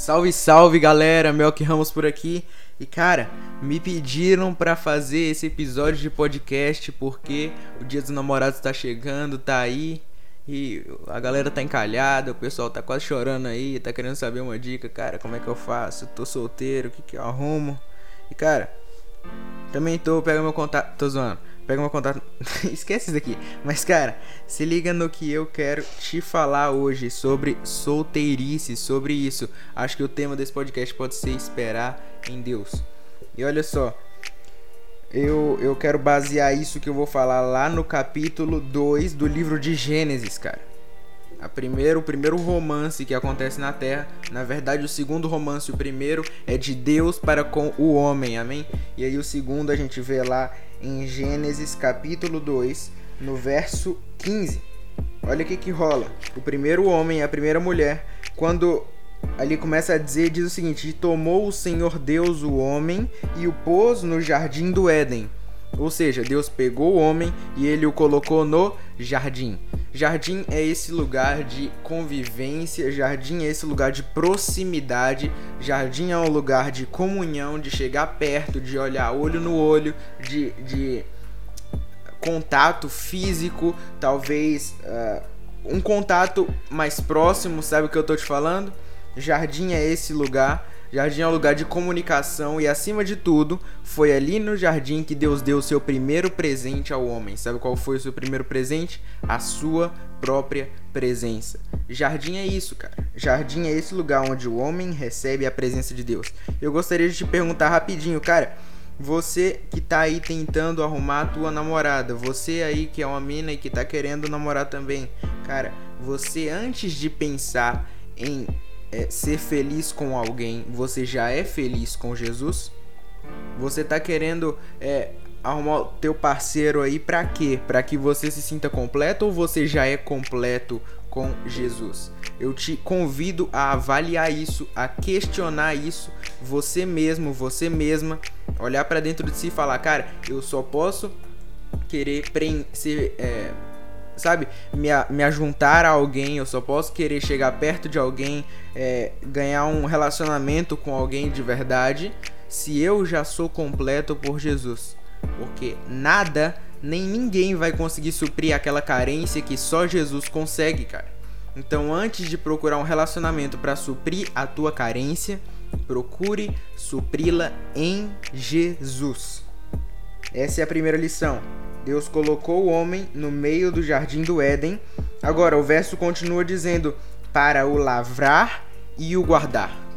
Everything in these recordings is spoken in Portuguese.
Salve, salve galera, Melk Ramos por aqui. E cara, me pediram para fazer esse episódio de podcast porque o Dia dos Namorados tá chegando, tá aí. E a galera tá encalhada, o pessoal tá quase chorando aí, tá querendo saber uma dica, cara, como é que eu faço? tô solteiro, o que que eu arrumo? E cara, também tô, pega meu contato, tô zoando pega meu contato. Esquece isso daqui. Mas, cara, se liga no que eu quero te falar hoje sobre solteirice, sobre isso. Acho que o tema desse podcast pode ser esperar em Deus. E olha só, eu, eu quero basear isso que eu vou falar lá no capítulo 2 do livro de Gênesis, cara a primeiro, o primeiro romance que acontece na Terra. Na verdade, o segundo romance, o primeiro é de Deus para com o homem, amém? E aí o segundo a gente vê lá em Gênesis capítulo 2, no verso 15. Olha o que que rola. O primeiro homem, a primeira mulher, quando ali começa a dizer, diz o seguinte: tomou o Senhor Deus o homem e o pôs no jardim do Éden. Ou seja, Deus pegou o homem e ele o colocou no jardim. Jardim é esse lugar de convivência, jardim é esse lugar de proximidade, jardim é um lugar de comunhão, de chegar perto, de olhar olho no olho, de, de contato físico, talvez uh, um contato mais próximo, sabe o que eu tô te falando? Jardim é esse lugar Jardim é um lugar de comunicação e, acima de tudo, foi ali no jardim que Deus deu o seu primeiro presente ao homem. Sabe qual foi o seu primeiro presente? A sua própria presença. Jardim é isso, cara. Jardim é esse lugar onde o homem recebe a presença de Deus. Eu gostaria de te perguntar rapidinho, cara. Você que tá aí tentando arrumar a tua namorada, você aí que é uma mina e que tá querendo namorar também, cara, você antes de pensar em é, ser feliz com alguém, você já é feliz com Jesus? Você tá querendo é, arrumar o teu parceiro aí para quê? Para que você se sinta completo ou você já é completo com Jesus? Eu te convido a avaliar isso, a questionar isso, você mesmo, você mesma, olhar para dentro de si e falar, cara, eu só posso querer ser é, sabe, me, me ajuntar a alguém, eu só posso querer chegar perto de alguém, é, ganhar um relacionamento com alguém de verdade, se eu já sou completo por Jesus. Porque nada, nem ninguém vai conseguir suprir aquela carência que só Jesus consegue, cara. Então, antes de procurar um relacionamento para suprir a tua carência, procure supri-la em Jesus. Essa é a primeira lição. Deus colocou o homem no meio do jardim do Éden. Agora, o verso continua dizendo: para o lavrar e o guardar.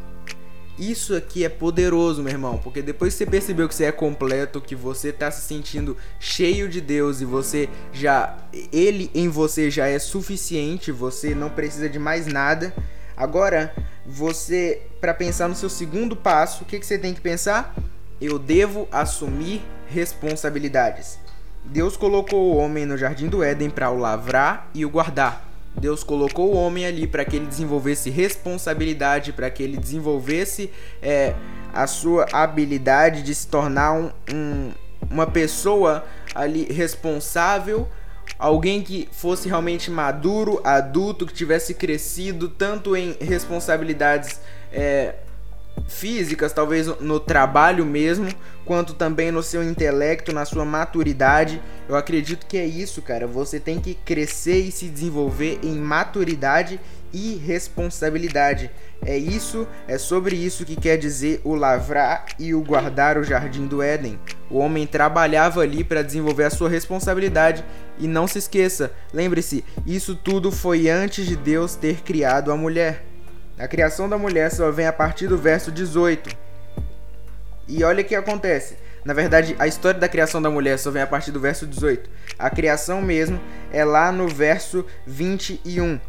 Isso aqui é poderoso, meu irmão, porque depois que você percebeu que você é completo, que você está se sentindo cheio de Deus e você já ele em você já é suficiente, você não precisa de mais nada. Agora, você para pensar no seu segundo passo, o que, que você tem que pensar? Eu devo assumir responsabilidades. Deus colocou o homem no jardim do Éden para o lavrar e o guardar. Deus colocou o homem ali para que ele desenvolvesse responsabilidade, para que ele desenvolvesse é, a sua habilidade de se tornar um, um, uma pessoa ali responsável, alguém que fosse realmente maduro, adulto, que tivesse crescido tanto em responsabilidades é, físicas, talvez no trabalho mesmo, quanto também no seu intelecto, na sua maturidade. Eu acredito que é isso, cara. Você tem que crescer e se desenvolver em maturidade e responsabilidade. É isso, é sobre isso que quer dizer o lavrar e o guardar o jardim do Éden. O homem trabalhava ali para desenvolver a sua responsabilidade e não se esqueça, lembre-se, isso tudo foi antes de Deus ter criado a mulher. A criação da mulher só vem a partir do verso 18. E olha o que acontece. Na verdade, a história da criação da mulher só vem a partir do verso 18. A criação mesmo é lá no verso 21.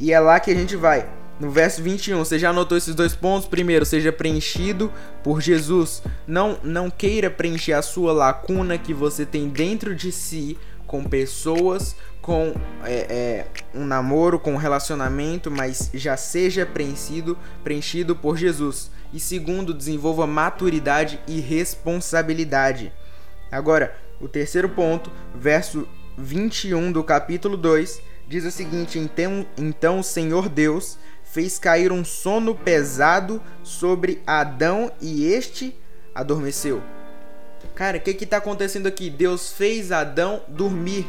E é lá que a gente vai. No verso 21, você já anotou esses dois pontos? Primeiro, seja preenchido por Jesus. Não, não queira preencher a sua lacuna que você tem dentro de si com pessoas, com é, é, um namoro, com um relacionamento, mas já seja preenchido, preenchido por Jesus. E segundo, desenvolva maturidade e responsabilidade. Agora, o terceiro ponto, verso 21 do capítulo 2, diz o seguinte: Então, então o Senhor Deus fez cair um sono pesado sobre Adão e este adormeceu. Cara, o que que tá acontecendo aqui? Deus fez Adão dormir.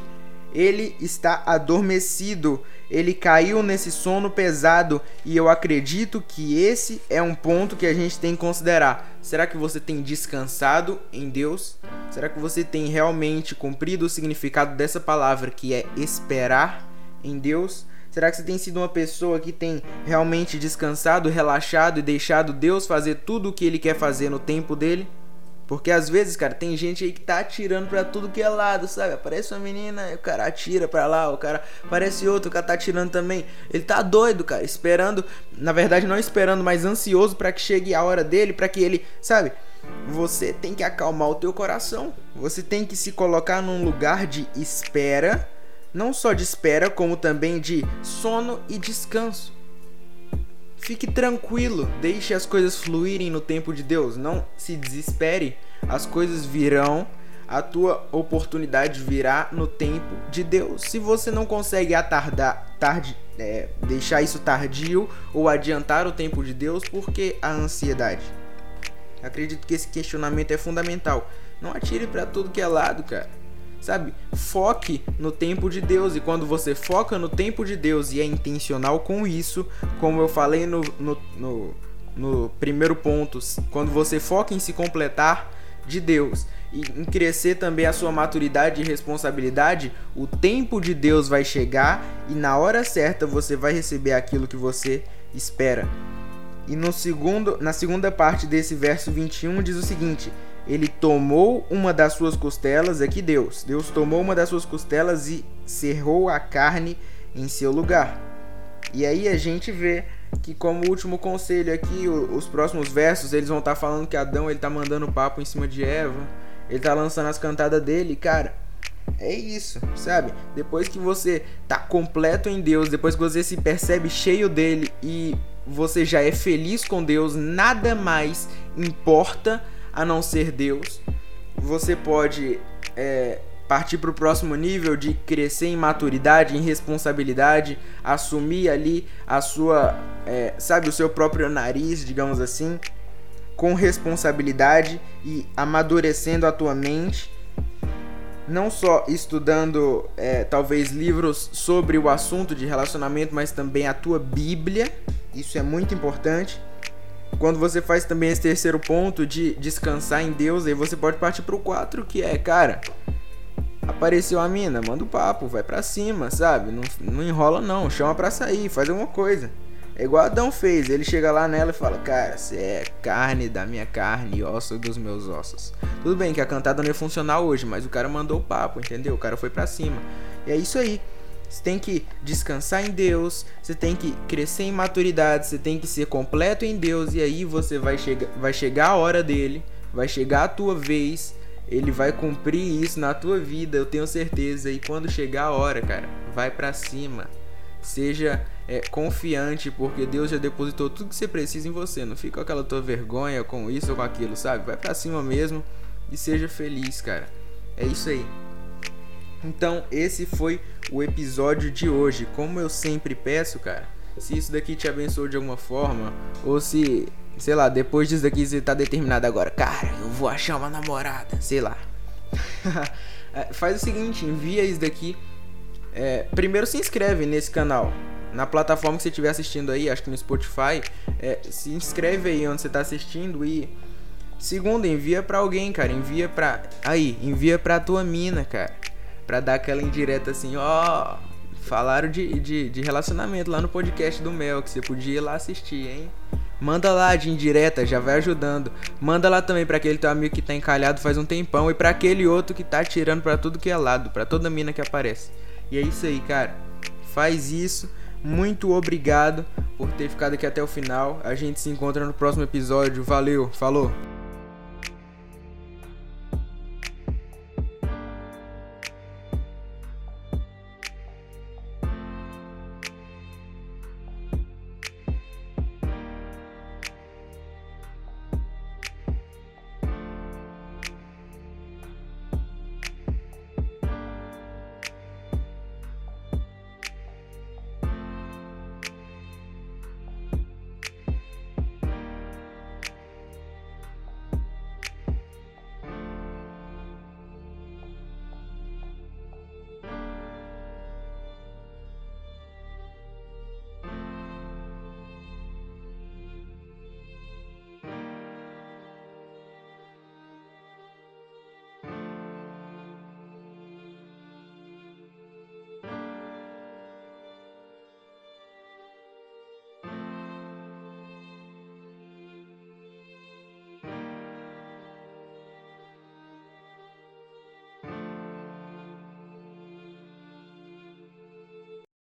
Ele está adormecido. Ele caiu nesse sono pesado e eu acredito que esse é um ponto que a gente tem que considerar. Será que você tem descansado em Deus? Será que você tem realmente cumprido o significado dessa palavra que é esperar em Deus? Será que você tem sido uma pessoa que tem realmente descansado, relaxado e deixado Deus fazer tudo o que ele quer fazer no tempo dele? Porque às vezes, cara, tem gente aí que tá atirando pra tudo que é lado, sabe? Aparece uma menina, o cara atira pra lá, o cara aparece outro, o cara tá atirando também. Ele tá doido, cara, esperando, na verdade não esperando, mas ansioso para que chegue a hora dele, para que ele, sabe? Você tem que acalmar o teu coração. Você tem que se colocar num lugar de espera não só de espera, como também de sono e descanso. Fique tranquilo, deixe as coisas fluírem no tempo de Deus, não se desespere, as coisas virão, a tua oportunidade virá no tempo de Deus. Se você não consegue atardar, tarde, é, deixar isso tardio ou adiantar o tempo de Deus, por que a ansiedade? Acredito que esse questionamento é fundamental. Não atire para tudo que é lado, cara sabe? Foque no tempo de Deus. E quando você foca no tempo de Deus e é intencional com isso, como eu falei no, no, no, no primeiro ponto, quando você foca em se completar de Deus e em crescer também a sua maturidade e responsabilidade, o tempo de Deus vai chegar e na hora certa você vai receber aquilo que você espera. E no segundo, na segunda parte desse verso 21 diz o seguinte: ele tomou uma das suas costelas, aqui é Deus, Deus tomou uma das suas costelas e cerrou a carne em seu lugar. E aí a gente vê que como último conselho aqui, os próximos versos, eles vão estar tá falando que Adão ele tá mandando papo em cima de Eva, ele tá lançando as cantadas dele, cara. É isso, sabe? Depois que você tá completo em Deus, depois que você se percebe cheio dele e você já é feliz com Deus, nada mais importa a não ser Deus. Você pode é, partir para o próximo nível de crescer em maturidade, em responsabilidade, assumir ali a sua, é, sabe, o seu próprio nariz, digamos assim, com responsabilidade e amadurecendo a tua mente. Não só estudando é, talvez livros sobre o assunto de relacionamento, mas também a tua Bíblia. Isso é muito importante quando você faz também esse terceiro ponto de descansar em Deus, aí você pode partir pro 4, que é, cara, apareceu a mina, manda o papo, vai pra cima, sabe? Não, não enrola não, chama pra sair, faz alguma coisa. É igual Adão fez, ele chega lá nela e fala, cara, você é carne da minha carne e osso dos meus ossos. Tudo bem que a cantada não ia funcionar hoje, mas o cara mandou o papo, entendeu? O cara foi pra cima. E é isso aí. Você tem que descansar em Deus, você tem que crescer em maturidade, você tem que ser completo em Deus e aí você vai chegar, vai chegar a hora dele, vai chegar a tua vez, ele vai cumprir isso na tua vida, eu tenho certeza. E quando chegar a hora, cara, vai para cima. Seja é, confiante, porque Deus já depositou tudo que você precisa em você. Não fica com aquela tua vergonha com isso ou com aquilo, sabe? Vai para cima mesmo e seja feliz, cara. É isso aí. Então, esse foi o episódio de hoje. Como eu sempre peço, cara, se isso daqui te abençoou de alguma forma, ou se, sei lá, depois disso daqui você tá determinado agora, cara, eu vou achar uma namorada, sei lá. É, faz o seguinte, envia isso daqui. É, primeiro se inscreve nesse canal. Na plataforma que você estiver assistindo aí, acho que no Spotify, é, se inscreve aí onde você tá assistindo e segundo, envia para alguém, cara, envia pra aí, envia pra tua mina, cara pra dar aquela indireta assim, ó. Falaram de, de, de, relacionamento lá no podcast do Mel, que você podia ir lá assistir, hein? Manda lá de indireta, já vai ajudando. Manda lá também para aquele teu amigo que tá encalhado faz um tempão e para aquele outro que tá atirando para tudo que é lado, para toda mina que aparece. E é isso aí, cara. Faz isso. Muito obrigado por ter ficado aqui até o final. A gente se encontra no próximo episódio. Valeu, falou.